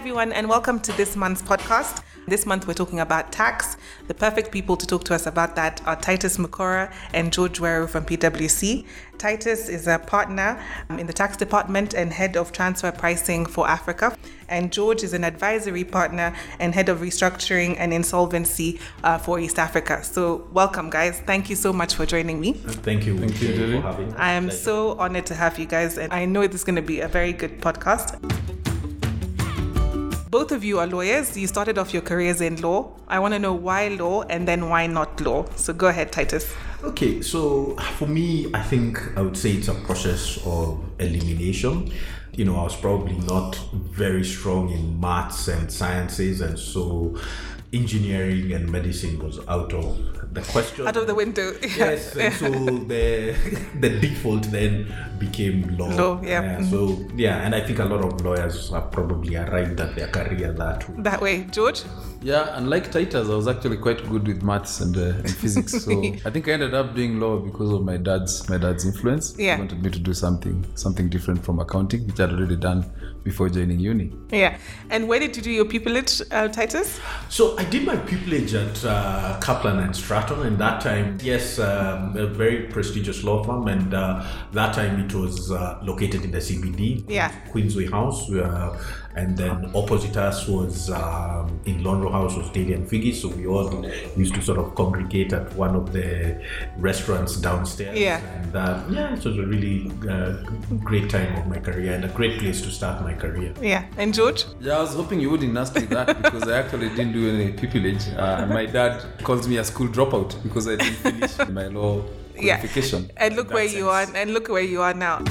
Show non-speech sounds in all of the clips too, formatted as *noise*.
everyone, and welcome to this month's podcast. This month, we're talking about tax. The perfect people to talk to us about that are Titus Mukora and George Weru from PwC. Titus is a partner in the tax department and head of transfer pricing for Africa. And George is an advisory partner and head of restructuring and insolvency uh, for East Africa. So, welcome, guys. Thank you so much for joining me. Thank you. Thank you, Julie. for having me. I am so honored to have you guys, and I know this is going to be a very good podcast. Both of you are lawyers. You started off your careers in law. I want to know why law and then why not law. So go ahead, Titus. Okay, so for me, I think I would say it's a process of elimination. You know, I was probably not very strong in maths and sciences, and so engineering and medicine was out of the question. Out of the window. *laughs* Yes, and so the *laughs* the default then became law. Law, yeah. So yeah, and I think a lot of lawyers have probably arrived at their career that way. That way, George. Yeah, unlike Titus, I was actually quite good with maths and, uh, and physics. So *laughs* I think I ended up doing law because of my dad's my dad's influence. Yeah. He wanted me to do something something different from accounting, which I'd already done before joining uni. Yeah. And where did you do your pupillage, uh, Titus? So I did my pupillage at uh, Kaplan and Stratton, and that time, yes, um, a very prestigious law firm, and uh, that time it was uh, located in the CBD, Yeah. Queensway House, uh, and then opposite us was um, in Lonrho House was Daly and Figgis, so we all used to sort of congregate at one of the restaurants downstairs. Yeah. and uh, yeah, it was a really uh, great time of my career and a great place to start my career. Yeah. And George? Yeah, I was hoping you wouldn't ask me that *laughs* because I actually didn't do any pupillage. Uh, and my dad calls me a school dropout because I didn't finish my law *laughs* Yeah. qualification. And look where that you are, and look where you are now.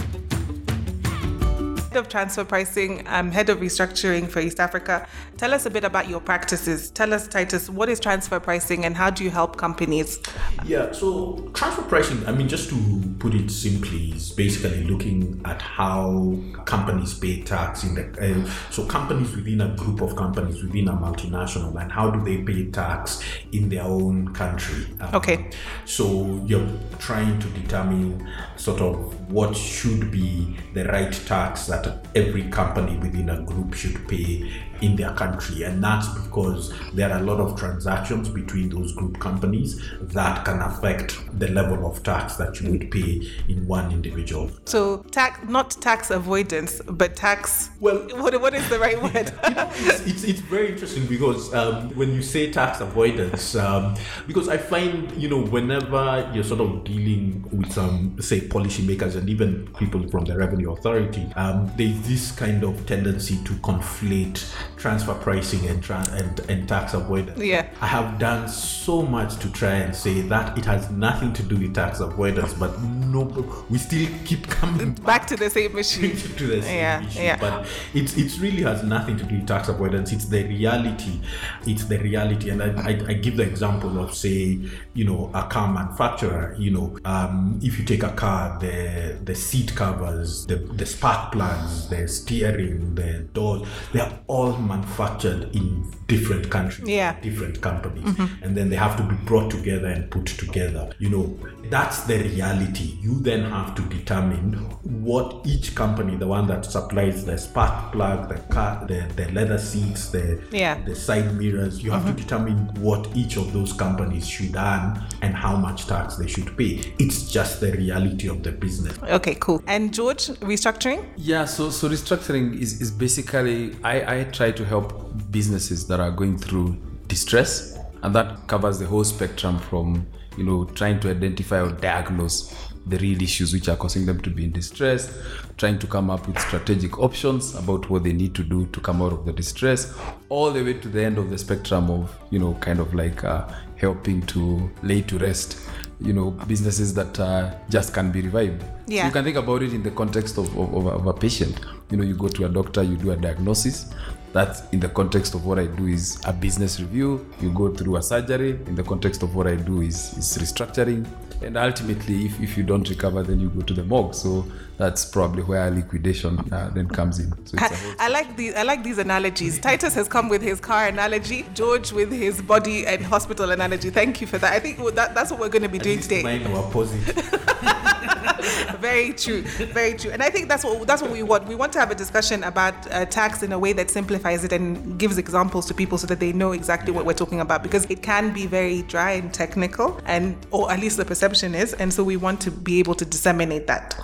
Head of transfer pricing, um, head of restructuring for East Africa. Tell us a bit about your practices. Tell us, Titus, what is transfer pricing and how do you help companies? Yeah, so transfer pricing, I mean, just to put it simply, is basically looking at how companies pay tax in the. Uh, so, companies within a group of companies within a multinational, and how do they pay tax in their own country? Um, Okay. So, you're trying to determine sort of what should be the right tax that every company within a group should pay in their country. And that's because there are a lot of transactions between those group companies that can affect the level of tax that you would pay in one individual. So, tax, not tax avoidance, but tax. Well, What, what is the right *laughs* word? you know, it's, it's, it's very interesting because um, when you say tax avoidance, um, because I find, you know, whenever you're sort of dealing with some, say, policymakers and even people from the revenue authority, um, there's this kind of tendency to conflate transfer pricing and, and, and tax avoidance. Yeah. I have done so much to try and say that it has nothing to do with tax avoidance, but no, we still keep coming *laughs* Back to the same issue. *laughs* to the same Yeah, issue. yeah. But it it really has nothing to do with tax avoidance. It's the reality. It's the reality. And I, I, I give the example of say, you know, a car manufacturer. You know, um, if you take a car, the the seat covers, the the spark plugs, the steering, the doors, they are all manufactured in different countries, Yeah. Mm-hmm. different companies, and then they have to be brought together and put together. You know, that's the reality. You then have to determine what each company, the one that supplies the spark plug, the car, the, the leather seats, the Yeah. Mm-hmm. the side mirrors, you have to determine what each of those companies should earn and how much tax they should pay. It's just the reality of the business. Okay, cool. And George, restructuring? Yeah, so so restructuring is, is basically I, I try to help businesses that are going through distress. And that covers the whole spectrum from you know trying to identify or diagnose the real issues which are causing them to be in distress, trying to come up with strategic options about what they need to do to come out of the distress, all the way to the end of the spectrum of you know kind of like uh, helping to lay to rest you know businesses that uh, just can be revived. Yeah. so you can think about it in the context of, of, of a patient. You know you go to a doctor you do a diagnosis that's in the context of what i do is a business review you go through a surgery in the context of what i do is, is restructuring and ultimately if, if you don't recover then you go to the morgue so that's probably where liquidation uh, then comes in so it's a I, I like these. I like these analogies. Titus has come with his car analogy. George with his body and hospital analogy. Thank you for that. I think that, that's what we're going to be doing today. Mine were positive. *laughs* *laughs* very true, very true. And I think that's what that's what we want. We want to have a discussion about uh, tax in a way that simplifies it and gives examples to people so that they know exactly what we're talking about because it can be very dry and technical, and or at least the perception is. And so we want to be able to disseminate that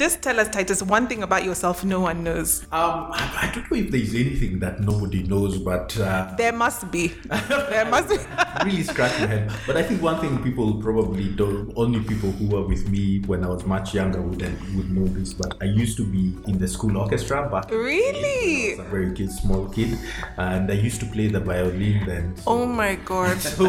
just tell us, Titus, one thing about yourself no one knows. Um, I, don't know if there's anything that nobody knows, but uh, there must be. there must be. *laughs* really scratch my head. But I think one thing people probably don't. Only people who were with me when I was much younger would would know this. But I used to be in the school orchestra back. Really? I was a very kid, small kid, and I used to play the violin then. So, oh my god! *laughs* So,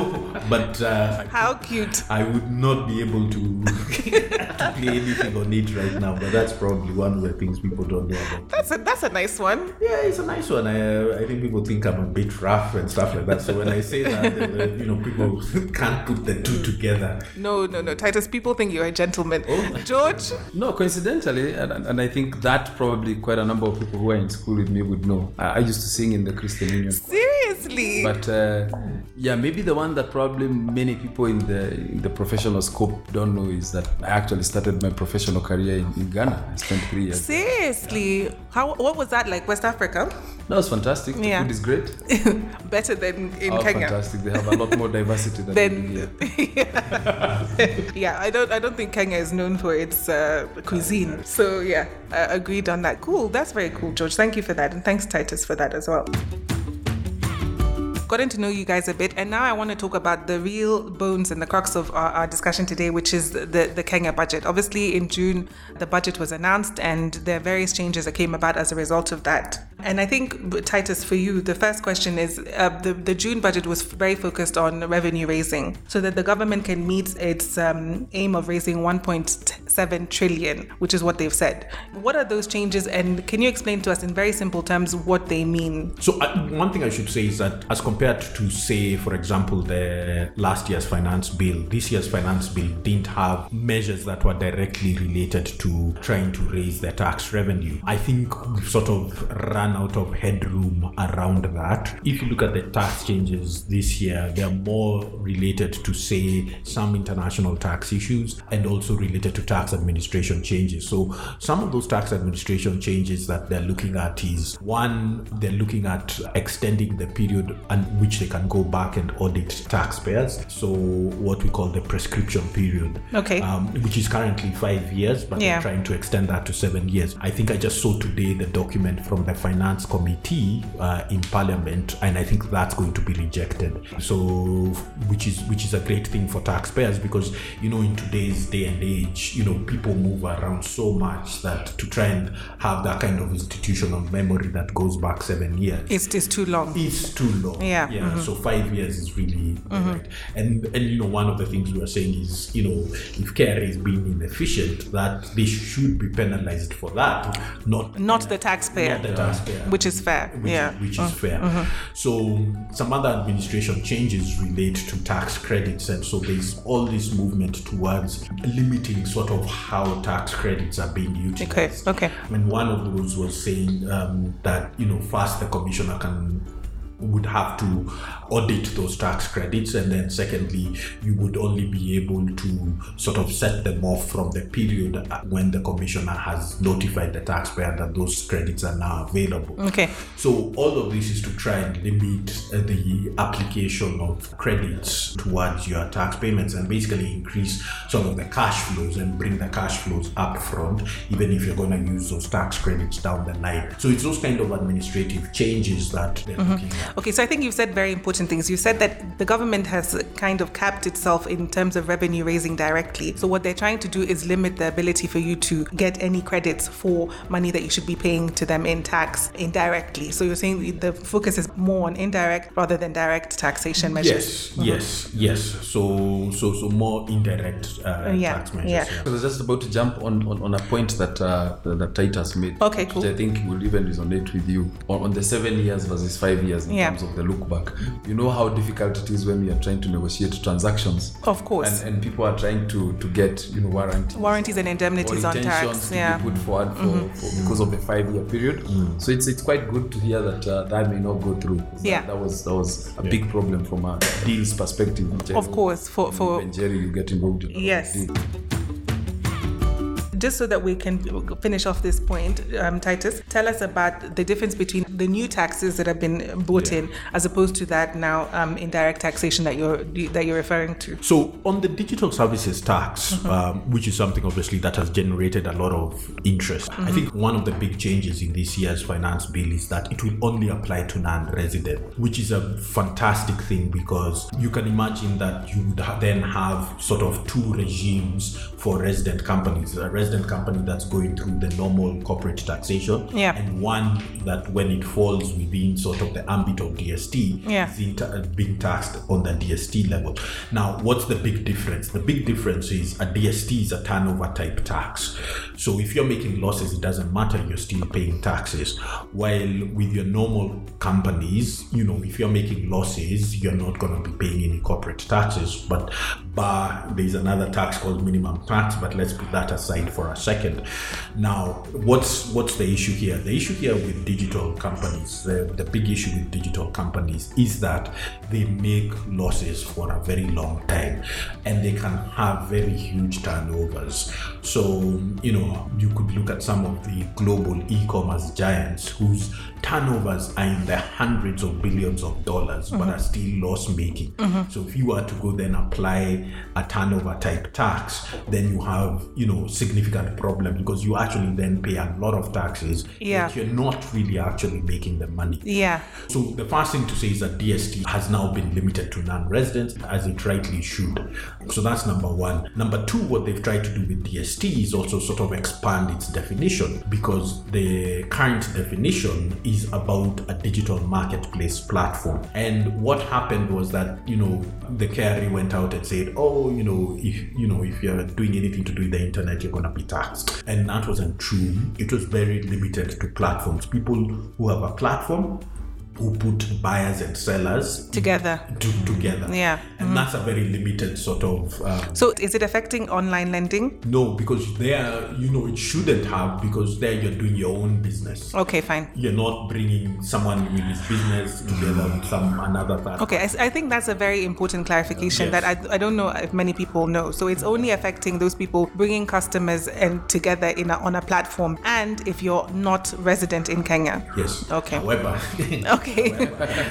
but uh, how cute! I would not be able to, *laughs* to play anything on it right now but that's probably one of the things people don't know about. That's a that's a nice one. Yeah, it's a nice one. I uh, I think people think I'm a bit rough and stuff like that. So when I say that, uh, you know, people *laughs* can't put the two together. No, no, no, Titus. People think you're a gentleman. Oh. George. No, coincidentally, and, and I think that probably quite a number of people who are in school with me would know. I, I used to sing in the Christian Union. Seriously. But uh, yeah, maybe the one that probably many people in the in the professional scope don't know is that I actually started my professional career in, in Ghana. I spent three years. Seriously, how what was that like? West Africa? That was fantastic. The yeah. food is great. *laughs* Better than in oh, Kenya. Fantastic. They have a lot more *laughs* diversity than then, yeah. *laughs* yeah, I don't I don't think Kenya is known for its uh, cuisine. So yeah, uh, agreed on that. Cool. That's very cool, George. Thank you for that, and thanks Titus for that as well gotten to know you guys a bit, and now I want to talk about the real bones and the crux of our, our, discussion today, which is the, the Kenya budget. Obviously, in June, the budget was announced, and there are various changes that came about as a result of that. And I think, Titus, for you, the first question is uh, the, the June budget was very focused on revenue raising so that the government can meet its um, aim of raising 1.7 trillion, which is what they've said. What are those changes, and can you explain to us in very simple terms what they mean? So, uh, one thing I should say is that as compared to, say, for example, the last year's finance bill, this year's finance bill didn't have measures that were directly related to trying to raise the tax revenue. I think we've sort of run run out of headroom around that. If you look at the tax changes this year, they're more related to, say, some international tax issues and also related to tax administration changes. So, some of those tax administration changes that they're looking at is one, they're looking at extending the period in which they can go back and audit taxpayers. So, what we call the prescription period, okay, um, which is currently five years, but yeah. they're trying to extend that to seven years. I think I just saw today the document from the finance finance committee uh, in parliament and i think that's going to be rejected. So which is which is a great thing for taxpayers because you know in today's day and age you know people move around so much that to try and have that kind of institutional memory that goes back seven years it's too long. It's too long. Yeah. Yeah mm-hmm. so five years is really mm-hmm. right. And and you know one of the things we are saying is you know if care is being inefficient that they should be penalized for that not not the taxpayer. not the taxpayer which is fair. Which yeah, is, which is fair. Mm-hmm. So some other administration changes relate to tax credits, and so there's all this movement towards limiting sort of how tax credits are being utilized. Okay. Okay. And one of those was saying um, that you know first the commissioner can would have to audit those tax credits and then secondly you would only be able to sort of set them off from the period when the commissioner has notified the taxpayer that those credits are now available. Okay. So all of this is to try and limit the application of credits towards your tax payments and basically increase some of the cash flows and bring the cash flows up front even if you're going to use those tax credits down the line. So it's those kind of administrative changes that they're mm-hmm. looking at. Okay, so I think you've said very important things. You said that the government has kind of capped itself in terms of revenue raising directly. So what they're trying to do is limit the ability for you to get any credits for money that you should be paying to them in tax indirectly. So you're saying the focus is more on indirect rather than direct taxation measures. Yes, mm-hmm. yes, yes. So so so more indirect uh, yeah, tax measures. Yeah. yeah. I was just about to jump on, on, on a point that uh, that Titus made. Okay, cool. I think will even resonate with you on, on the seven years versus five years. in Yeah. terms of the look back. You know how difficult it is when we are trying to negotiate transactions. Of course. And, and people are trying to, to get you know warranty Warranties and or indemnities on intentions tax. to Yeah. be put forward for, for because of the five year period. So it's it's quite good to hear that uh, that may not go through. Yeah. That, was that was a big problem from a deals perspective. which Of know course, for- for- you Jerry, you get involved in. a lot of Yes. deals. Just so that we can finish off this point, um, Titus, tell us about the difference between the new taxes that have been brought in as opposed to that now um, indirect taxation that you're that you're referring to. So, on the digital services tax, Mm-hmm. um, which is something obviously that has generated a lot of interest, Mm-hmm. I think one of the big changes in this year's finance bill is that it will only apply to non resident, which is a fantastic thing because you can imagine that you would then have sort of two regimes for resident companies a resident company that's going through the normal corporate taxation, Yeah. and one that when it falls within sort of the ambit of DST, Yeah. is inter- uh, being taxed on the DST level. Now, what's the big difference? The big difference is a DST is a turnover type tax. So if you're making losses, it doesn't matter, you're still paying taxes. While with your normal companies, you know, if you're making losses, you're not going to be paying any corporate taxes. But bar, there's another tax called minimum but let's put that aside for a second. Now, what's what's the issue here? The issue here with digital companies, the, the big issue with digital companies is that they make losses for a very long time and they can have very huge turnovers. So, you know, you could look at some of the global e commerce giants whose turnovers are in the hundreds of billions of dollars but are still loss making. So, if you were to go then apply a turnover type tax, then you have, you know, significant problem because you actually then pay a lot of taxes. Yeah. You're not really actually making the money. Yeah. So the first thing to say is that DST has now been limited to non-residents, as it rightly should. So that's number one. Number two, what they've tried to do with DST is also sort of expand its definition because the current definition is about a digital marketplace platform. And what happened was that you know the KRA went out and said, oh, you know, if you know if you're doing anything to do with the internet, you're to be taxed, and that wasn't true. It was very limited to platforms. People who have a platform who put buyers and sellers Together. to, together. Yeah. And that's a very limited sort of. Um, So is it affecting online lending? no, because there, you know, it shouldn't have because there you're doing your own business. Okay, fine. You're not bringing someone with his business together with some another person. Okay, I, I think that's a very important clarification Yes. that I, I don't know if many people know. So it's only affecting those people bringing customers and together in a, on a platform, and if you're not resident in Kenya. Yes. Okay. However, *laughs* Okay.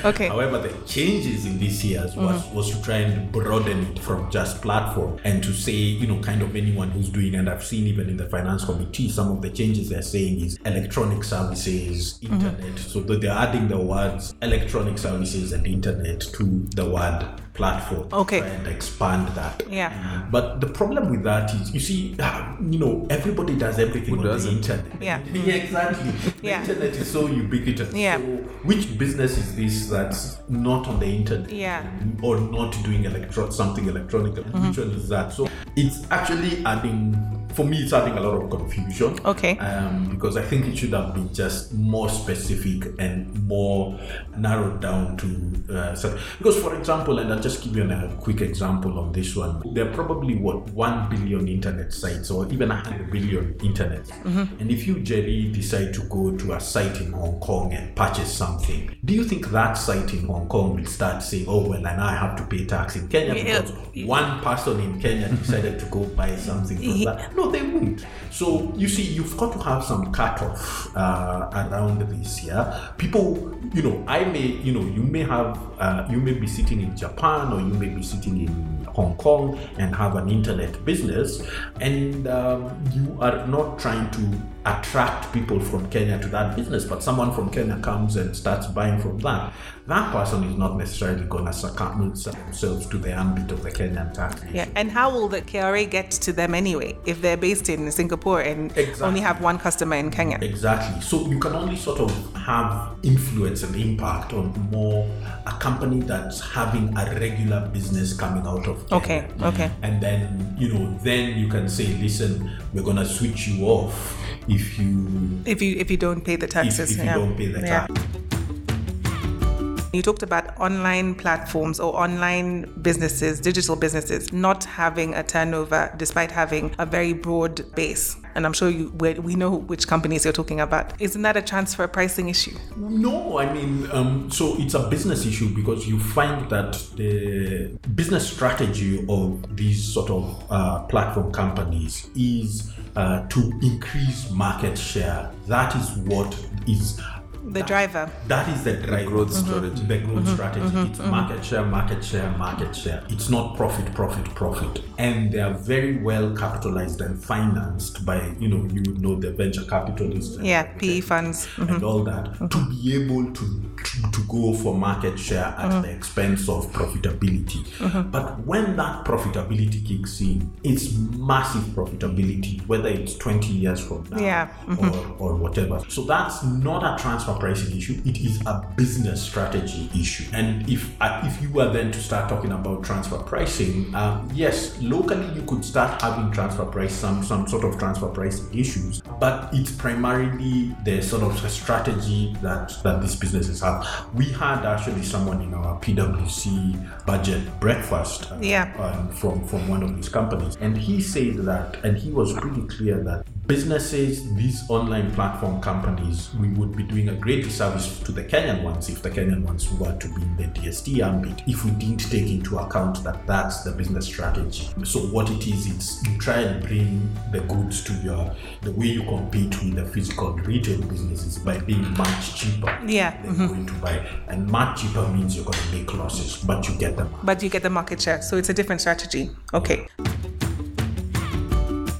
Okay. *laughs* However, the changes in these years was, mm-hmm. was to try and broaden it from just platform and to say, you know, kind of anyone who's doing, and I've seen even in the finance committee, some of the changes they're saying is electronic services, mm-hmm. internet. So they're adding the words electronic services and internet to the word platform. Okay. And expand that. Yeah. But the problem with that is, you see, you know, everybody does everything Who on doesn't? the internet. *laughs* Yeah. *laughs* Yeah, exactly. The Yeah. internet is so ubiquitous. Yeah. So which business is this that's not on the internet? Yeah. Or not doing electro something electronic? Mm-hmm. Which one is that? So it's actually adding for me it's adding a lot of confusion. Okay. Um, because I think it should have been just more specific and more narrowed down to uh, because for example, and I'll just give you a quick example on this one. There are probably what one billion internet sites or even a hundred billion internet. Mm-hmm. And if you Jerry decide to go to a site in Hong Kong and purchase something, do you think that site in Hong Kong will start saying, "Oh well, and I have to pay tax in Kenya Yeah. because one person in Kenya decided to go buy something from that"? No, they won't. So you see, you've got to have some cutoff uh, around this. Yeah, people, you know, I may, you know, you may have, uh, you may be sitting in Japan or you may be sitting in Hong Kong and have an internet business, and um, you are not trying to attract people from Kenya to that business, but someone from Kenya comes and starts buying from that. That person is not necessarily going to succumb themselves to the ambit of the Kenyan tax. Yeah, and how will the KRA get to them anyway if they're based in Singapore and Exactly. only have one customer in Kenya? Exactly. So you can only sort of have influence and impact on more a company that's having a regular business coming out of Kenya. Okay, okay. And then you know, then you can say, listen, we're gonna switch you off if you If you if you don't pay the taxes, if you yeah. don't pay the Yeah. tax. You talked about online platforms or online businesses, digital businesses, not having a turnover despite having a very broad base. And I'm sure you we know which companies you're talking about. Isn't that a transfer pricing issue? No, I mean, um, so it's a business issue because you find that the business strategy of these sort of uh, platform companies is uh, to increase market share. That is what is The driver. that is the driver. growth mm-hmm. strategy. The growth strategy. It's market share, market share, market share. It's not profit, profit, profit. And they are very well capitalized and financed by, you know, you would know the venture capitalists. Yeah, everything PE funds. And mm-hmm. all that mm-hmm. to be able to, to to go for market share at the expense of profitability. But when that profitability kicks in, it's massive profitability, whether it's 20 years from now Yeah. or, or whatever. So that's not a transfer pricing issue. It is a business strategy issue. And if uh, if you were then to start talking about transfer pricing, um, yes, locally you could start having transfer price some some sort of transfer pricing issues, but it's primarily the sort of strategy that that these businesses have. We had actually someone in our PwC budget breakfast uh, Yeah. um, from from one of these companies, and he said that, and he was pretty clear that businesses, these online platform companies, we would be doing a great disservice to the Kenyan ones if the Kenyan ones were to be in the DST ambit if we didn't take into account that that's the business strategy. So what it is, it's you try and bring the goods to your the way you compete with the physical retail businesses by being much cheaper Yeah, than mm-hmm. going to buy, and much cheaper means you're going to make losses, but you get them. but you get the market share. So it's a different strategy. Okay.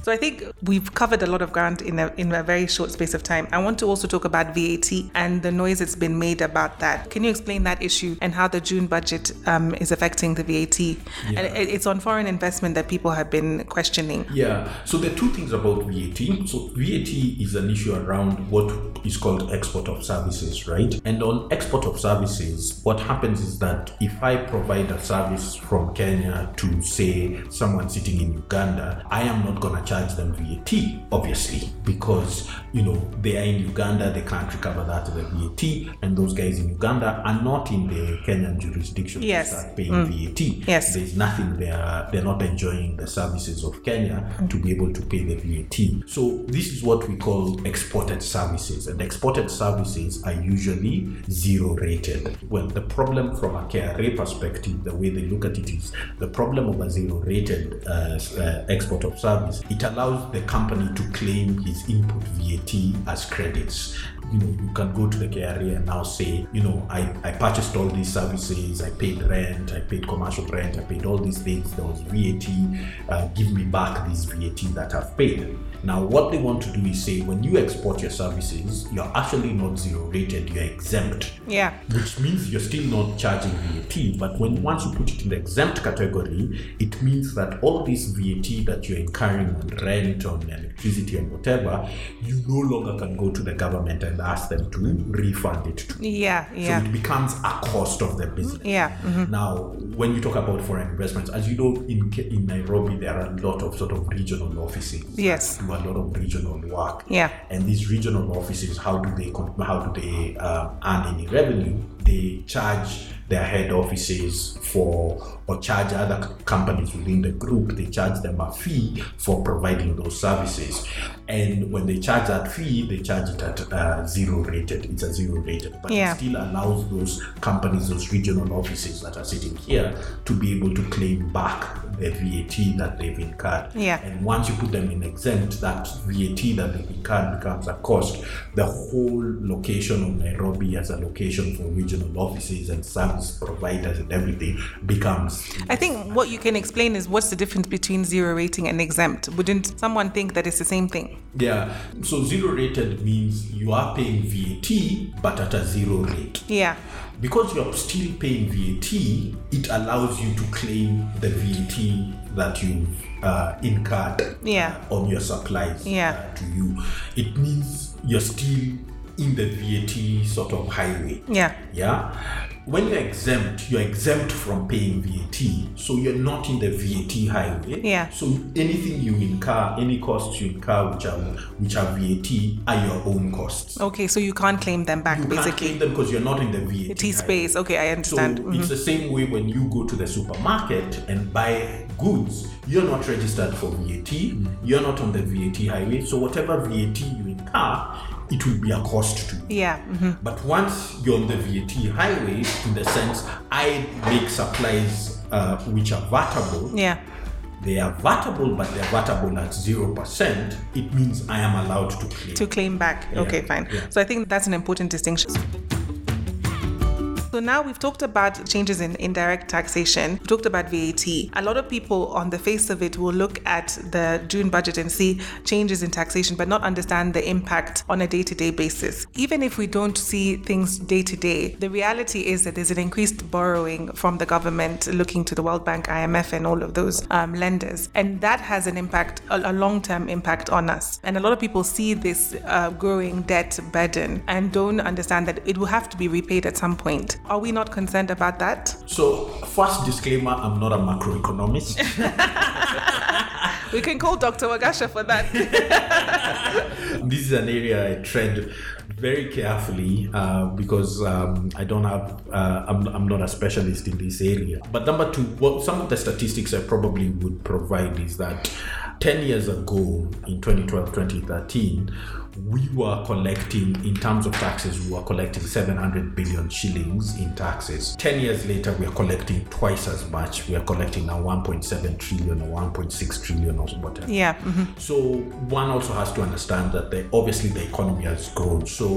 So I think we've covered a lot of ground in a, in a very short space of time. I want to also talk about VAT and the noise that's been made about that. Can you explain that issue and how the June budget um, is affecting the VAT? And it, it's on foreign investment that people have been questioning. Yeah. So there are two things about VAT. So VAT is an issue around what is called export of services, right? And on export of services, what happens is that if I provide a service from Kenya to say someone sitting in Uganda, I am not gonna charge them VAT, obviously, because you know they are in Uganda, they can't recover that the VAT, and those guys in Uganda are not in the Kenyan jurisdiction Yes. to start paying VAT. Yes. There's nothing there. They're not enjoying the services of Kenya to be able to pay the VAT. So this is what we call exported services, and exported services are usually zero rated. Well, the problem from a KRA perspective, the way they look at it is the problem of a zero rated uh, uh, export of service. It allows the company to claim his input VAT as credits you know, you can go to the KRA and now say, you know, I, I purchased all these services, I paid rent, I paid commercial rent, I paid all these things, there was VAT, uh, give me back this VAT that I've paid. Now, what they want to do is say, when you export your services, you're actually not zero rated, you're exempt Yeah. which means you're still not charging VAT. But when once you put it in the exempt category, it means that all this VAT that you're incurring on rent, on electricity, and whatever, you no longer can go to the government and ask them to refund it to. Yeah. Yeah. So it becomes a cost of the business. Yeah. mhm. Now, when you talk about foreign investments, as you know, in in Nairobi there are a lot of sort of regional offices. Yes. Do a lot of regional work. Yeah. And these regional offices, how do they how do they uh, earn any revenue? They charge their head offices for or charge other companies within the group. They charge them a fee for providing those services. And when they charge that fee, they charge it at uh, zero rated. It's a zero rated, but Yeah. it still allows those companies, those regional offices that are sitting here, to be able to claim back the VAT that they've incurred. Yeah. And once you put them in exempt, that VAT that they've incurred becomes a cost. The whole location of Nairobi as a location for regional offices and service providers and everything becomes. I think what you can explain is what's the difference between zero rating and exempt. Wouldn't someone think that it's the same thing? Yeah. So zero rated means you are paying VAT, but at a zero rate. Yeah. because you're still paying VAT, it allows you to claim the VAT that you've uh, incurred Yeah. uh, on your supplies Yeah. uh, to you. It means you're still in the VAT sort of highway. Yeah. Yeah. When you're exempt, you're exempt from paying VAT. So you're not in the VAT highway. Yeah. So anything you incur, any costs you incur which are which are VAT are your own costs. Okay, so you can't claim them back You can't basically. claim them because you're not in the VAT. T highway. space. Okay, I So understand. Mhm. it's the same way when you go to the supermarket and buy goods, you're not registered for VAT, you're not on the VAT highway. So whatever VAT you incur, it will be a cost to you. Yeah. mhm. But once you're on the VAT highway, in the sense I make supplies uh, which are vatable, Yeah. they are vatable, but they're vatable at zero percent. It means I am allowed to claim. To claim back. Okay, fine. yeah. So I think that's an important distinction. So now we've talked about changes in indirect taxation. We've talked about VAT. A lot of people on the face of it will look at the June budget and see changes in taxation, but not understand the impact on a day-to-day basis. Even if we don't see things day to day, the reality is that there's an increased borrowing from the government, looking to the World Bank, IMF, and all of those um, lenders, and that has an impact, a, a long-term impact on us. And a lot of people see this uh, growing debt burden and don't understand that it will have to be repaid at some point. Are we not concerned about that? So, first disclaimer: I'm not a macroeconomist. *laughs* We can call Dr. Wagasha for that. *laughs* this is an area I tread very carefully uh, because um, I don't have, uh, I'm, I'm not a specialist in this area. But number two, well, some of the statistics I probably would provide is that 10 years ago, in 2012, 2013, we were collecting, in terms of taxes, we were collecting 700 billion shillings in taxes. 10 years later, we are collecting twice as much. We are collecting now 1.7 trillion or 1.6 trillion or whatever. yeah. mhm. So one also has to understand that the, obviously the economy has grown. So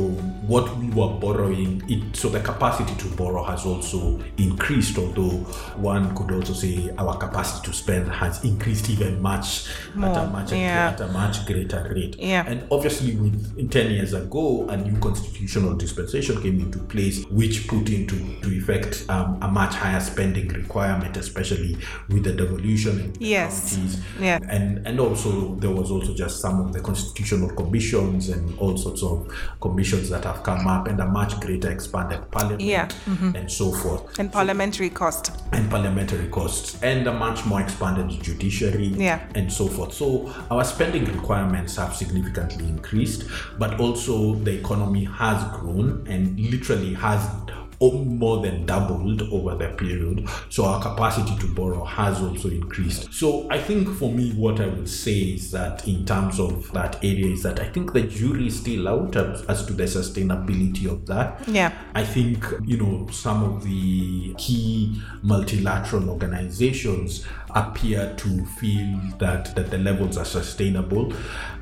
what we were borrowing, it so the capacity to borrow has also increased. Although one could also say our capacity to spend has increased even much at a much yeah. at a much greater rate. Yeah. And obviously, with ten years ago, a new constitutional dispensation came into place, which put into to effect um, a much higher spending requirement, especially with the devolution Yes. counties Yeah. and and also there was also just some of the constitutional commissions and all sorts of commissions that have come up and a much greater expanded parliament Yeah, mm-hmm. and so forth And parliamentary cost. and parliamentary costs and a much more expanded judiciary Yeah. and so forth. So our spending requirements have significantly increased, but also the economy has grown and literally has more than doubled over the period. So our capacity to borrow has also increased. So I think for me, what I would say is that in terms of that area is that I think the jury is still out as, as to the sustainability of that. Yeah. I think, you know, some of the key multilateral organizations appear to feel that, that the levels are sustainable.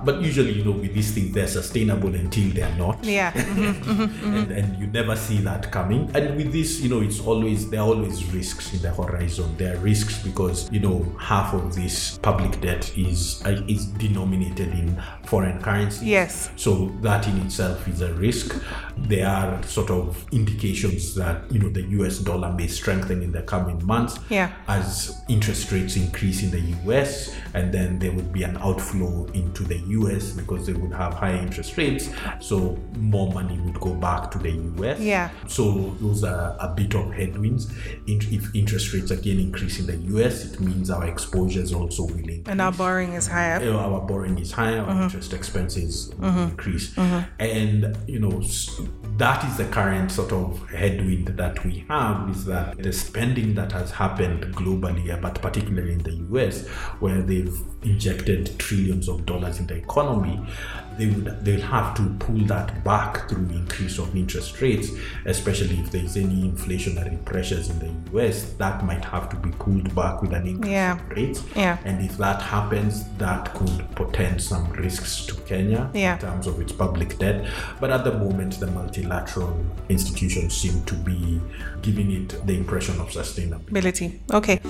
But usually, you know, with these things, they're sustainable until they're not. Yeah. mhm. *laughs* and, and you never see that coming. And with this, you know, it's always, there are always risks in the horizon. There are risks because, you know, half of this public debt is, uh, is denominated in foreign currency. Yes. So that in itself is a risk. There are sort of indications that you know the US dollar may strengthen in the coming months Yeah. as interest rates increase in the US and then there would be an outflow into the US because they would have higher interest rates. So more money would go back to the US. Yeah. So those are a bit of headwinds. If interest rates again increase in the US, it means our exposures also will increase And our borrowing is higher. our borrowing is higher, our mm-hmm. interest expenses mm-hmm. increase, mm-hmm. and you know that is the current sort of headwind that we have is that the spending that has happened globally, uh, but particularly in the U.S., where they've injected trillions of dollars in the economy, they would they'll have to pull that back through increase of interest rates, especially if there is any inflationary pressures in the U.S. That might have to be pulled back with an increase Yeah. in rates. Yeah. And if that happens, that could portend some risks to Kenya Yeah. in terms of its public debt. But at the moment, the multilateral institutions seem to be giving it the impression of sustainability. Ability. Okay.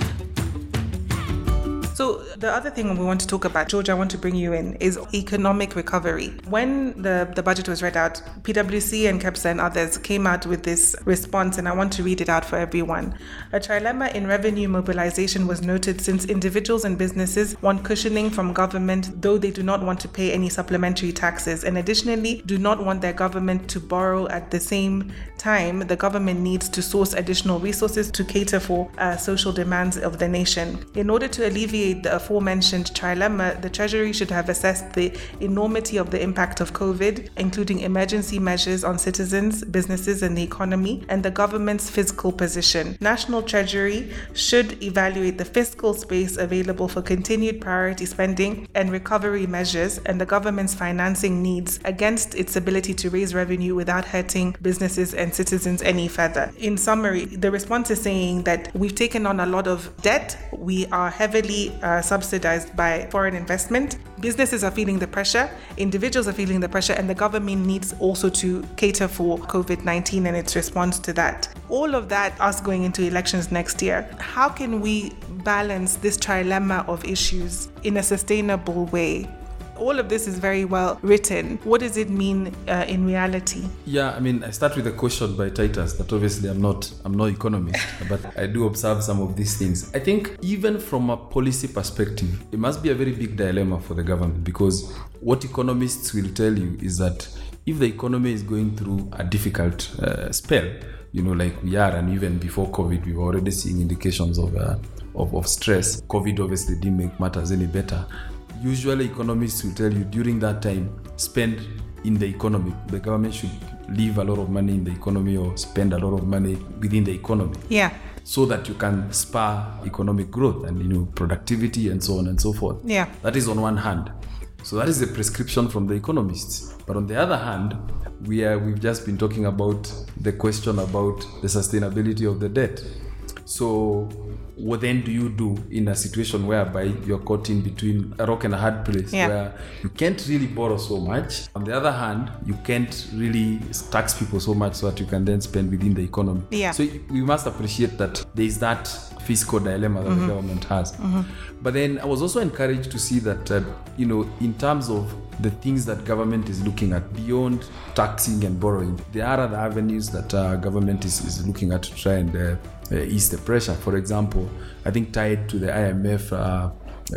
So the other thing we want to talk about, George, I want to bring you in, is economic recovery. When the, the budget was read out, PwC and KEPSA and others came out with this response, and I want to read it out for everyone. A trilemma in revenue mobilization was noted since individuals and businesses want cushioning from government, though they do not want to pay any supplementary taxes, and additionally do not want their government to borrow at the same time, the government needs to source additional resources to cater for uh, social demands of the nation. In order to alleviate the aforementioned trilemma, the Treasury should have assessed the enormity of the impact of COVID, including emergency measures on citizens, businesses, and the economy, and the government's fiscal position. National Treasury should evaluate the fiscal space available for continued priority spending and recovery measures and the government's financing needs against its ability to raise revenue without hurting businesses and citizens any further. In summary, the response is saying that we've taken on a lot of debt, we are heavily uh, subsidized by foreign investment, businesses are feeling the pressure, individuals are feeling the pressure, and the government needs also to cater for COVID 19 and its response to that. All of that, us going into elections next year, how can we balance this trilemma of issues in a sustainable way? All of this is very well written. What does it mean uh, in reality? Yeah, I mean, I start with a question by Titus that obviously I'm not I'm no economist, *laughs* but I do observe some of these things. I think even from a policy perspective, it must be a very big dilemma for the government because what economists will tell you is that if the economy is going through a difficult uh, spell, you know, like we are, and even before COVID, we were already seeing indications of, uh, of, of stress. COVID obviously didn't make matters any better usually economists will tell you during that time spend in the economy. The government should leave a lot of money in the economy or spend a lot of money within the economy. Yeah. So that you can spur economic growth and you know productivity and so on and so forth. Yeah. That is on one hand. So that is the prescription from the economists. But on the other hand we are we've just been talking about the question about the sustainability of the debt. So what then do you do in a situation whereby you're caught in between a rock and a hard place Yeah. where you can't really borrow so much? On the other hand you can't really tax people so much so that you can then spend within the economy. Yeah. so we must appreciate that there is that fiscal dilemma that the government has. But then i was also encouraged to see that uh, you know in terms of the things that government is looking at beyond taxing and borrowing. There are other avenues that uh, government is, is looking at to try and uh, uh, ease the pressure. For example i think tied to the imf uh,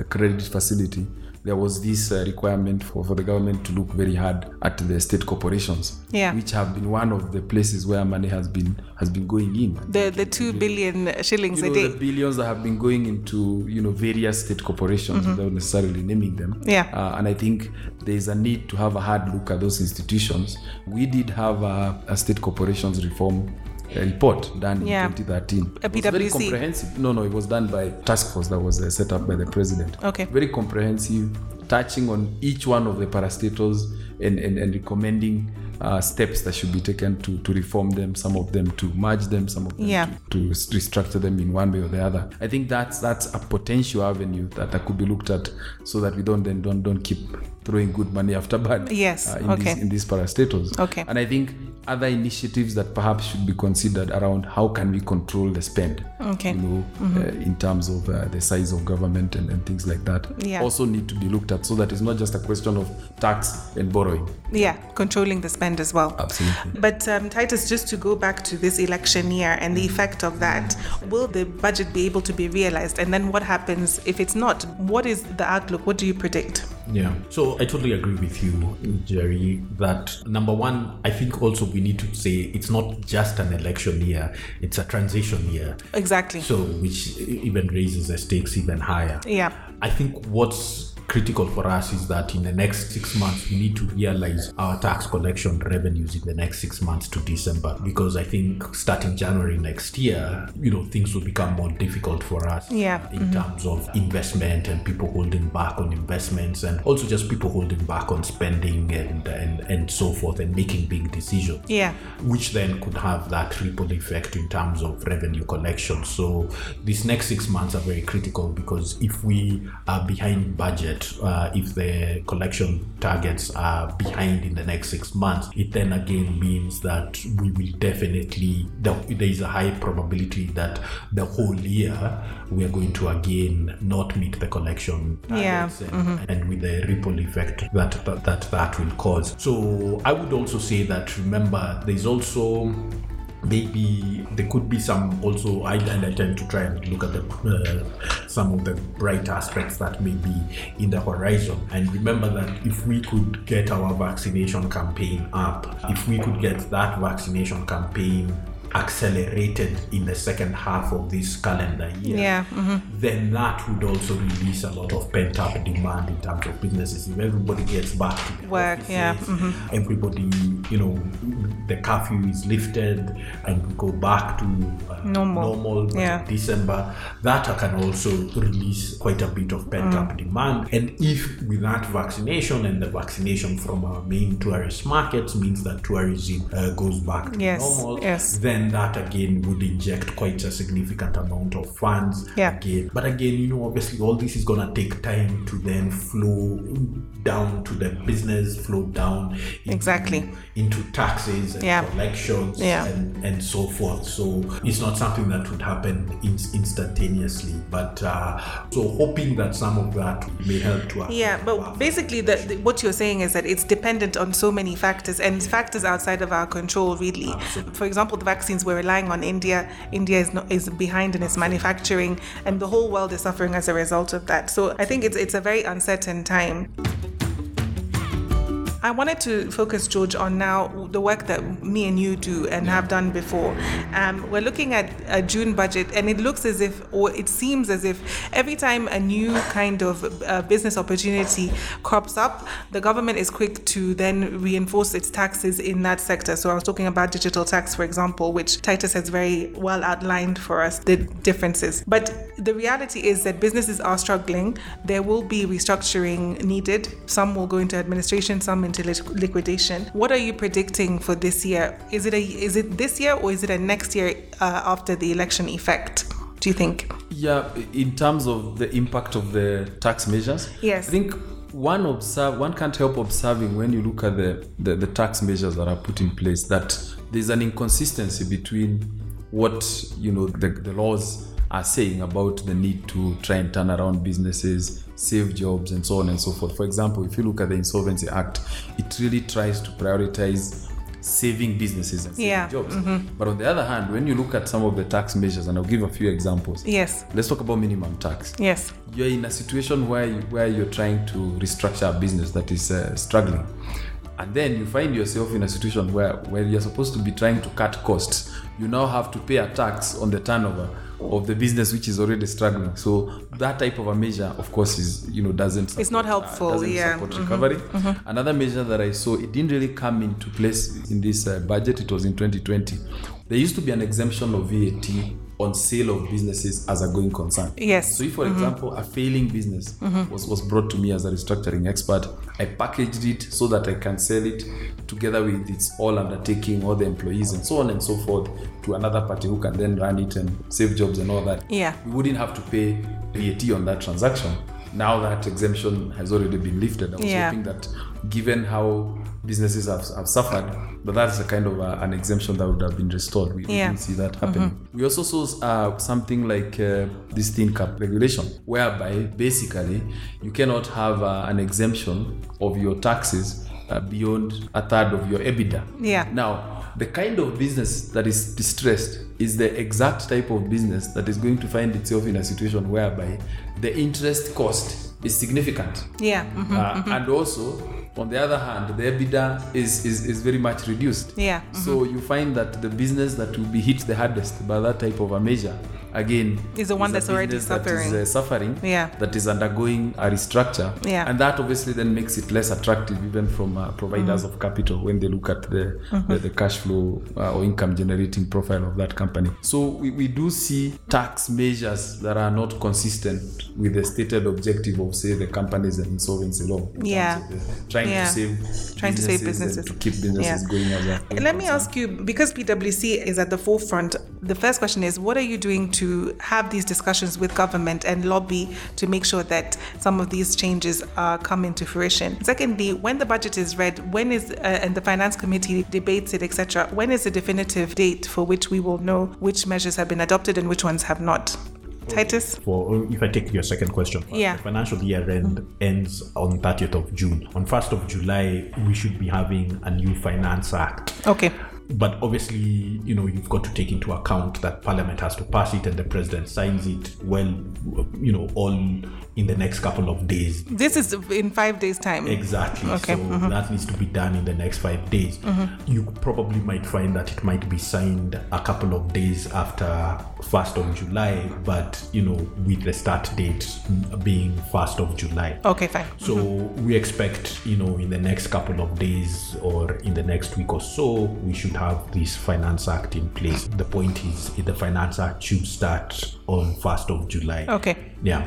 credit facility there was this uh, requirement for, for the government to look very hard at the state corporations Yeah. which have been one of the places where money has been has been going in the the two billion shillings you a day the billions that have been going into you know various state corporations without necessarily naming them. Mm-hmm. Yeah. Uh, and I think there is a need to have a hard look at those institutions. We did have a, a state corporations reform uh, report done in Yeah. 2013. A It was very PwC. comprehensive. No, no, it was done by task force that was uh, set up by the president. Okay. Very comprehensive, touching on each one of the parastatals and, and, and recommending uh, steps that should be taken to, to reform them, some of them to merge them, some of them Yeah. to, to restructure them in one way or the other. I think that's that's a potential avenue that, that could be looked at so that we don't then don't don't keep throwing good money after bad. *laughs* Yes, uh, in okay. these in these parastatals. Okay. And I think other initiatives that perhaps should be considered around how can we control the spend. Okay. You know, uh, in terms of uh, the size of government and, and things like that. Yeah. Also need to be looked at so that it's not just a question of tax and borrowing. yeah controlling the spend as well Absolutely. But um, Titus, just to go back to this election year and the effect of that, will the budget be able to be realized? And then what happens if it's not? What is the outlook? What do you predict? Yeah. So I totally agree with you, Jerry, that number one, I think also we need to say it's not just an election year, it's a transition year. Exactly. So, which even raises the stakes even higher. Yeah. I think what's critical for us is that in the next six months we need to realize our tax collection revenues in the next six months to December because I think starting January next year, you know, things will become more difficult for us Yeah. in mm-hmm. terms of investment and people holding back on investments and also just people holding back on spending and and, and so forth and making big decisions Yeah. which then could have that ripple effect in terms of revenue collection. So these next six months are very critical because if we are behind budget, uh, if the collection targets are behind in the next six months, it then again means that we will definitely there there is a high probability that the whole year we are going to again not meet the collection Yeah. targets and, and with the ripple effect that, that that that will cause. So I would also say that remember there's also maybe there could be some also I, and I tend to try and look at the uh, some of the bright aspects that may be in the horizon. And remember that if we could get our vaccination campaign up if we could get that vaccination campaign accelerated in the second half of this calendar year, Yeah, mhm. then that would also release a lot of pent up demand in terms of businesses. If everybody gets back to Work, yeah, offices, everybody, you know, the curfew is lifted and we go back to uh, Normal. normal Yeah. December, that can also release quite a bit of pent Mm. up demand. And if with that vaccination and the vaccination from our main tourist markets means that tourism uh, goes back to Yes, normal, yes. then that again would inject quite a significant amount of funds Yeah. again. But again, you know, obviously all this is gonna take time to then flow down to the business, flow down into, Exactly. into taxes and Yeah. collections Yeah. and, and so forth. So it's not something that would happen in, instantaneously. But uh, so hoping that some of that may help to Yeah, but basically, the, the, what you're saying is that it's dependent on so many factors and factors outside of our control, really. For example, the we're relying on India. India is not is behind in its manufacturing, and the whole world is suffering as a result of that. So I think it's it's a very uncertain time. I wanted to focus, George, on now the work that me and you do and have done before. Um, we're looking at a June budget, and it looks as if, or it seems as if, every time a new kind of uh, business opportunity crops up, the government is quick to then reinforce its taxes in that sector. So I was talking about digital tax, for example, which Titus has very well outlined for us the differences. But the reality is that businesses are struggling. There will be restructuring needed. Some will go into administration, some into lit- liquidation. What are you predicting for this year? Is it a is it this year or is it a next year uh, after the election effect? Do you think? Yeah, in terms of the impact of the tax measures, Yes. I think one observe one can't help observing when you look at the, the, the tax measures that are put in place that there's an inconsistency between what you know the, the laws are saying about the need to try and turn around businesses, save jobs, and so on and so forth. For example, if you look at the Insolvency Act, it really tries to prioritize saving businesses and saving Yeah, jobs. But on the other hand, when you look at some of the tax measures, and I'll give a few examples. Yes. Let's talk about minimum tax. Yes. You're in a situation where you, where you're trying to restructure a business that is uh, struggling, and then you find yourself in a situation where where you're supposed to be trying to cut costs. You now have to pay a tax on the turnover of the business which is already struggling. So that type of a measure, of course, is you know doesn't It's not support, helpful, doesn't yeah. support Mhm, recovery. Another measure that I saw it didn't really come into place in this uh, budget. It was in 2020. There used to be an exemption of VAT on sale of businesses as a going concern. Yes. So if, for mm-hmm. example, a failing business mm-hmm. was, was brought to me as a restructuring expert, I packaged it so that I can sell it together with its all undertaking, all the employees and so on and so forth to another party who can then run it and save jobs and all that. Yeah. We wouldn't have to pay VAT on that transaction. Now that exemption has already been lifted. I was Yeah. hoping that given how businesses have, have suffered, but that's a kind of a, an exemption that would have been restored. We, Yeah. didn't see that happening. We also saw uh, something like uh, this thin cap regulation, whereby basically you cannot have uh, an exemption of your taxes uh, beyond a third of your EBITDA. Yeah. Now, the kind of business that is distressed is the exact type of business that is going to find itself in a situation whereby the interest cost is significant. Yeah. mhm. Uh, and also, on the other hand, the EBITDA is, is, is very much reduced. Yeah, So mm-hmm. you find that the business that will be hit the hardest by that type of a measure, again, Is the one that's already business that is, suffering. uh, suffering. Yeah. That is undergoing a restructure. Yeah. And that obviously then makes it less attractive even from uh, providers Mm-hmm. of capital when they look at the, the, the cash flow uh, or income generating profile of that company. So we, we do see tax measures that are not consistent with the stated objective of, say, the companies and insolvency law. in Yeah. of trying Yeah. to save Trying to save businesses. to keep businesses Yeah. going as a Let me concern. ask you, because PwC is at the forefront, the first question is what are you doing to have these discussions with government and lobby to make sure that some of these changes uh, come into fruition? Secondly, when the budget is read, when is, uh, and the finance committee debates it, etc., when is the definitive date for which we will know which measures have been adopted and which ones have not? Titus? For if I take your second question, first, Yeah. the financial year end ends on 30th of June. On 1st of July, we should be having a new finance act. Okay. But obviously, you know, you've got to take into account that Parliament has to pass it and the President signs it. Well, you know, all in the next couple of days. This is in five days' time. Exactly. Okay, So mhm. that needs to be done in the next five days. You probably might find that it might be signed a couple of days after 1st of July, but you know, with the start date being 1st of July. Okay, fine. So we expect, you know, in the next couple of days or in the next week or so, we should have this Finance Act in place. The point is, if the Finance Act should start on 1st of July. Okay. Yeah.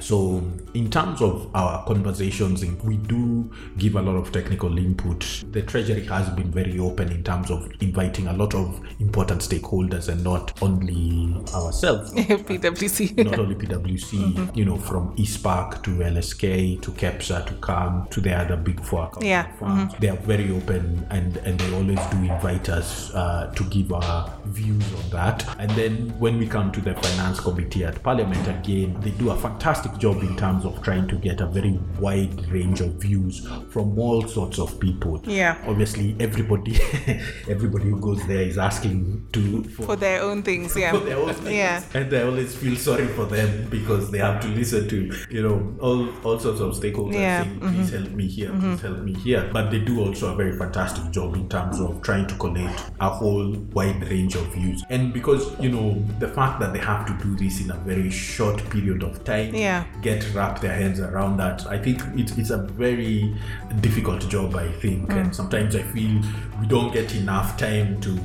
So, in terms of our conversations, we do give a lot of technical input. The Treasury has been very open in terms of inviting a lot of important stakeholders and not only ourselves, *laughs* PwC. not only PwC, you know, from ICPAK to LSK to KEPSA to KAM to the other big four Yeah, firms. They are very open and, and they always do invite us uh, to give our views on that. And then when we come to the Finance Committee at Parliament again, they do a fantastic job in terms of trying to get a very wide range of views from all sorts of people. Yeah. Obviously, everybody, *laughs* everybody who goes there is asking to For their own things, *laughs* yeah. for their own things. Yeah. And I always feel sorry for them because they have to listen to, you know, all, all sorts of stakeholders Yeah, mm-hmm. saying, please help me here, please help me here. But they do also a very fantastic job in terms of trying to collate a whole wide range of views. And because, you know, the fact that they have to do this in a very short period of time, Yeah. Get wrap their hands around that, I think it's, it's a very difficult job, I think. Mm. And sometimes I feel we don't get enough time to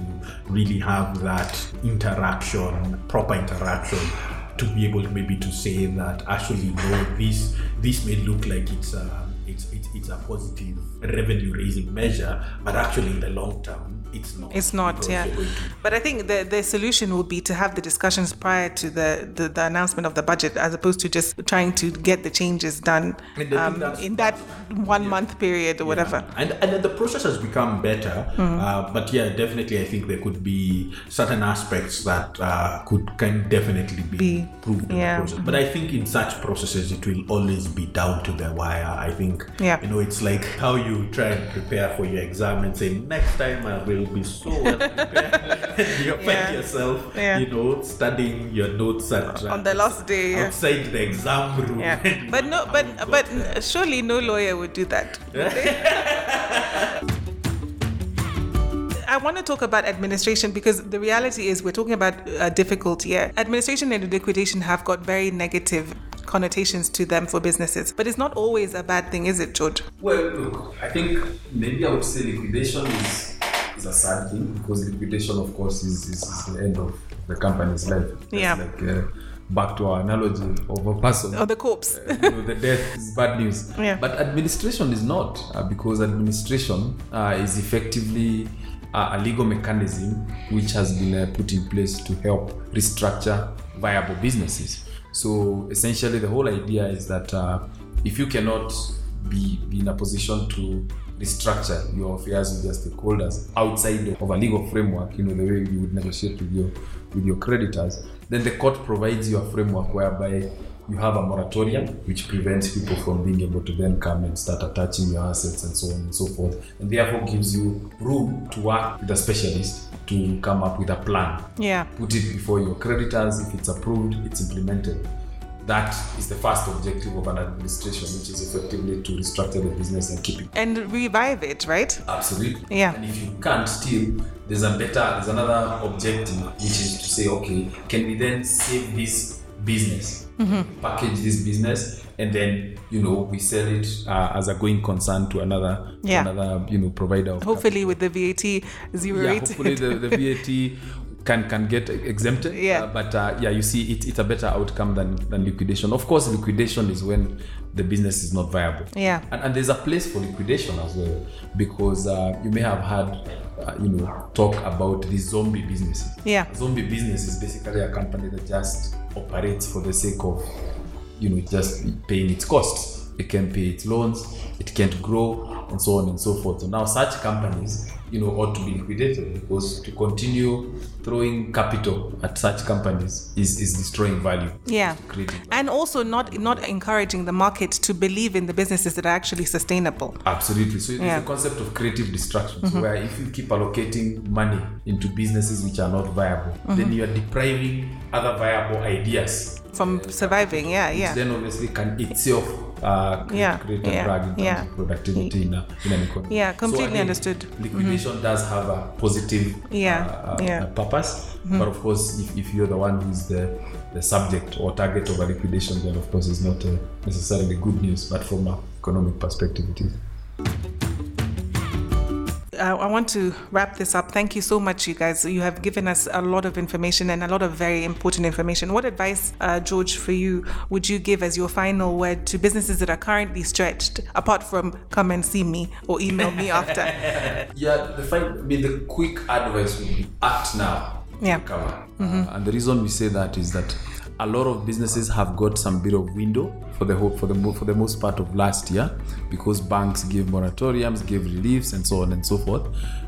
really have that interaction, proper interaction, to be able to maybe to say that actually no, this this may look like it's a it's it's, it's a positive revenue raising measure, but actually in the long term it's not. It's not, yeah. you're going to- But I think the, the solution would be to have the discussions prior to the, the, the announcement of the budget as opposed to just trying to get the changes done And I think um, in that one month period or whatever. And and the process has become better. Mm-hmm. Uh, but yeah, definitely, I think there could be certain aspects that uh, could can definitely be, Be- improved in yeah. the process. But I think in such processes, it will always be down to the wire. I think Yeah. you know it's like how you try and prepare for your exam and say next time I will be so *laughs* well prepared. and *laughs* you Yeah. find yourself, Yeah. you know, studying your notes at uh, On the last day, yeah. outside the exam room. Yeah, *laughs* but no, but but there. surely no lawyer would do that. would? I want to talk about administration because the reality is we're talking about a difficult year. Administration and liquidation have got very negative connotations to them for businesses, but it's not always a bad thing, is it, George? Well, look, I think maybe I would say liquidation is, is a sad thing because liquidation, of course, is, is, is the end of the company's life. That's Yeah. Like, uh, back to our analogy of a person. Or the corpse? you know, the death is bad news. Yeah. But administration is not, uh, because administration uh, is effectively uh, a legal mechanism which has been uh, put in place to help restructure viable businesses. So essentially, the whole idea is that uh, if you cannot be, be in a position to restructure your affairs with your stakeholders outside of a legal framework, you know, the way you would negotiate with your with your creditors, then the court provides you a framework whereby you have a moratorium which prevents people from being able to then come and start attaching your assets and so on and so forth, and therefore gives you room to work with a specialist to come up with a plan. Yeah. Put it before your creditors. If it's approved, it's implemented. That is the first objective of an administration, which is effectively to restructure the business and keep it And revive it, right? Absolutely. Yeah. And if you can't still, there's a better, there's another objective, which is to say, okay, can we then save this business, Mm-hmm. package this business, and then you know we sell it uh, as a going concern to another, Yeah. another you know provider Hopefully, with the VAT zero yeah, hopefully the, the VAT *laughs* can can get exempted. Yeah. Uh, but uh, yeah, you see, it, it's a better outcome than, than liquidation. Of course, liquidation is when the business is not viable. Yeah. And, and there's a place for liquidation as well because uh, you may have had, uh, you know, talk about the zombie businesses. Yeah. A zombie business is basically a company that just operates for the sake of, you know, just paying its costs. It can pay its loans. It can't grow. and so on and so forth. So now such companies, you know, ought to be liquidated because to continue throwing capital at such companies is, is destroying value. Yeah. Value. And also not not encouraging the market to believe in the businesses that are actually sustainable. Absolutely. So it's Yeah. a concept of creative destruction. So mm-hmm. where if you keep allocating money into businesses which are not viable, mm-hmm. then you are depriving other viable ideas. From uh, surviving, yeah, Which yeah. then obviously can itself uh, create, Yeah, create yeah, drag in terms yeah. of productivity in, a, in an economy. Yeah, So completely again, understood. Mm-hmm. Liquidation does have a positive Yeah, uh, uh, yeah. uh, purpose, but of course, if, if you're the one who's the, the subject or target of a liquidation, then of course it's not uh, necessarily good news, but from an economic perspective, it is. I I want to wrap this up. Thank you so much, you guys. You have given us a lot of information and a lot of very important information. What advice, uh, George, for you would you give as your final word to businesses that are currently stretched, apart from come and see me or email me after? *laughs* Yeah, the fi- I mean, the quick advice would be act now. to Yeah. recover. Uh, and the reason we say that is that a lot of businesses have got some bit of window for the whole, for the for the most part of last year because banks gave moratoriums, gave reliefs, and so on and so forth.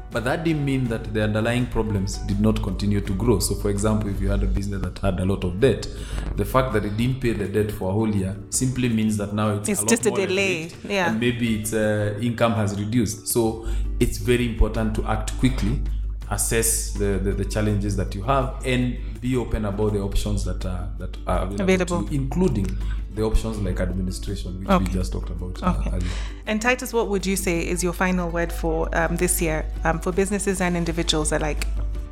But that didn't mean that the underlying problems did not continue to grow. So, for example, if you had a business that had a lot of debt, the fact that it didn't pay the debt for a whole year simply means that now it's, It's a lot just a delay, yeah. and maybe its uh, income has reduced. So it's very important to act quickly, assess the, the, the challenges that you have, and be open about the options that are that are available, Available. you, including the options like administration, which Okay. we just talked about uh, Okay. earlier. And Titus, what would you say is your final word for um, this year um, for businesses and individuals alike?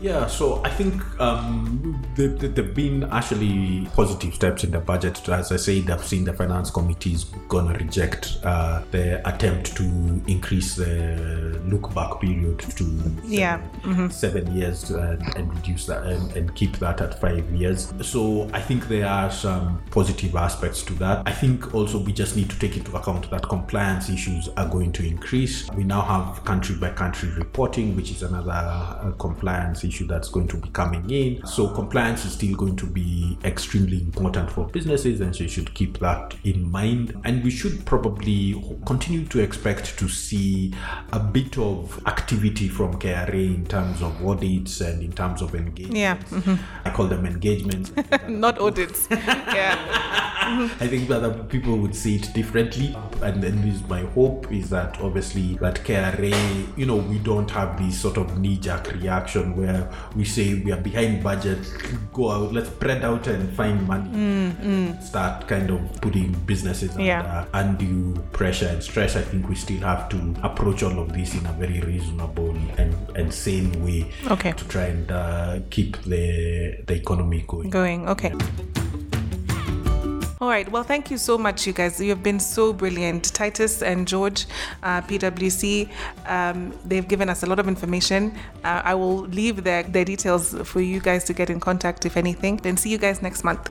Yeah, so I think um, there, have been actually positive steps in the budget. As I said, I've seen the finance committee is going to reject uh, the attempt to increase the look back period to seven, Yeah, seven years and, and reduce that and, and keep that at five years. So I think there are some positive aspects to that. I think also we just need to take into account that compliance issues are going to increase. We now have country by country reporting, which is another uh, compliance issue that's going to be coming in. So compliance is still going to be extremely important for businesses, and so you should keep that in mind. And we should probably continue to expect to see a bit of activity from KRA in terms of audits and in terms of engagement. Yeah, mm-hmm. I call them engagements. *laughs* not audits. *laughs* yeah, *laughs* I think other people would see it differently. And then this my hope is that obviously that KRA, you know, we don't have this sort of knee-jerk reaction where we say we are behind budget, go out, let's spread out and find money. Start kind of putting businesses Yeah. under undue pressure and stress. I think we still have to approach all of this in a very reasonable and, and sane way Okay. to try and uh, keep the the economy going. going. Okay. All right. Well, thank you so much, you guys. You have been so brilliant. Titus and George, uh, PwC, um, they've given us a lot of information. Uh, I will leave their, their details for you guys to get in contact if anything. Then see you guys next month.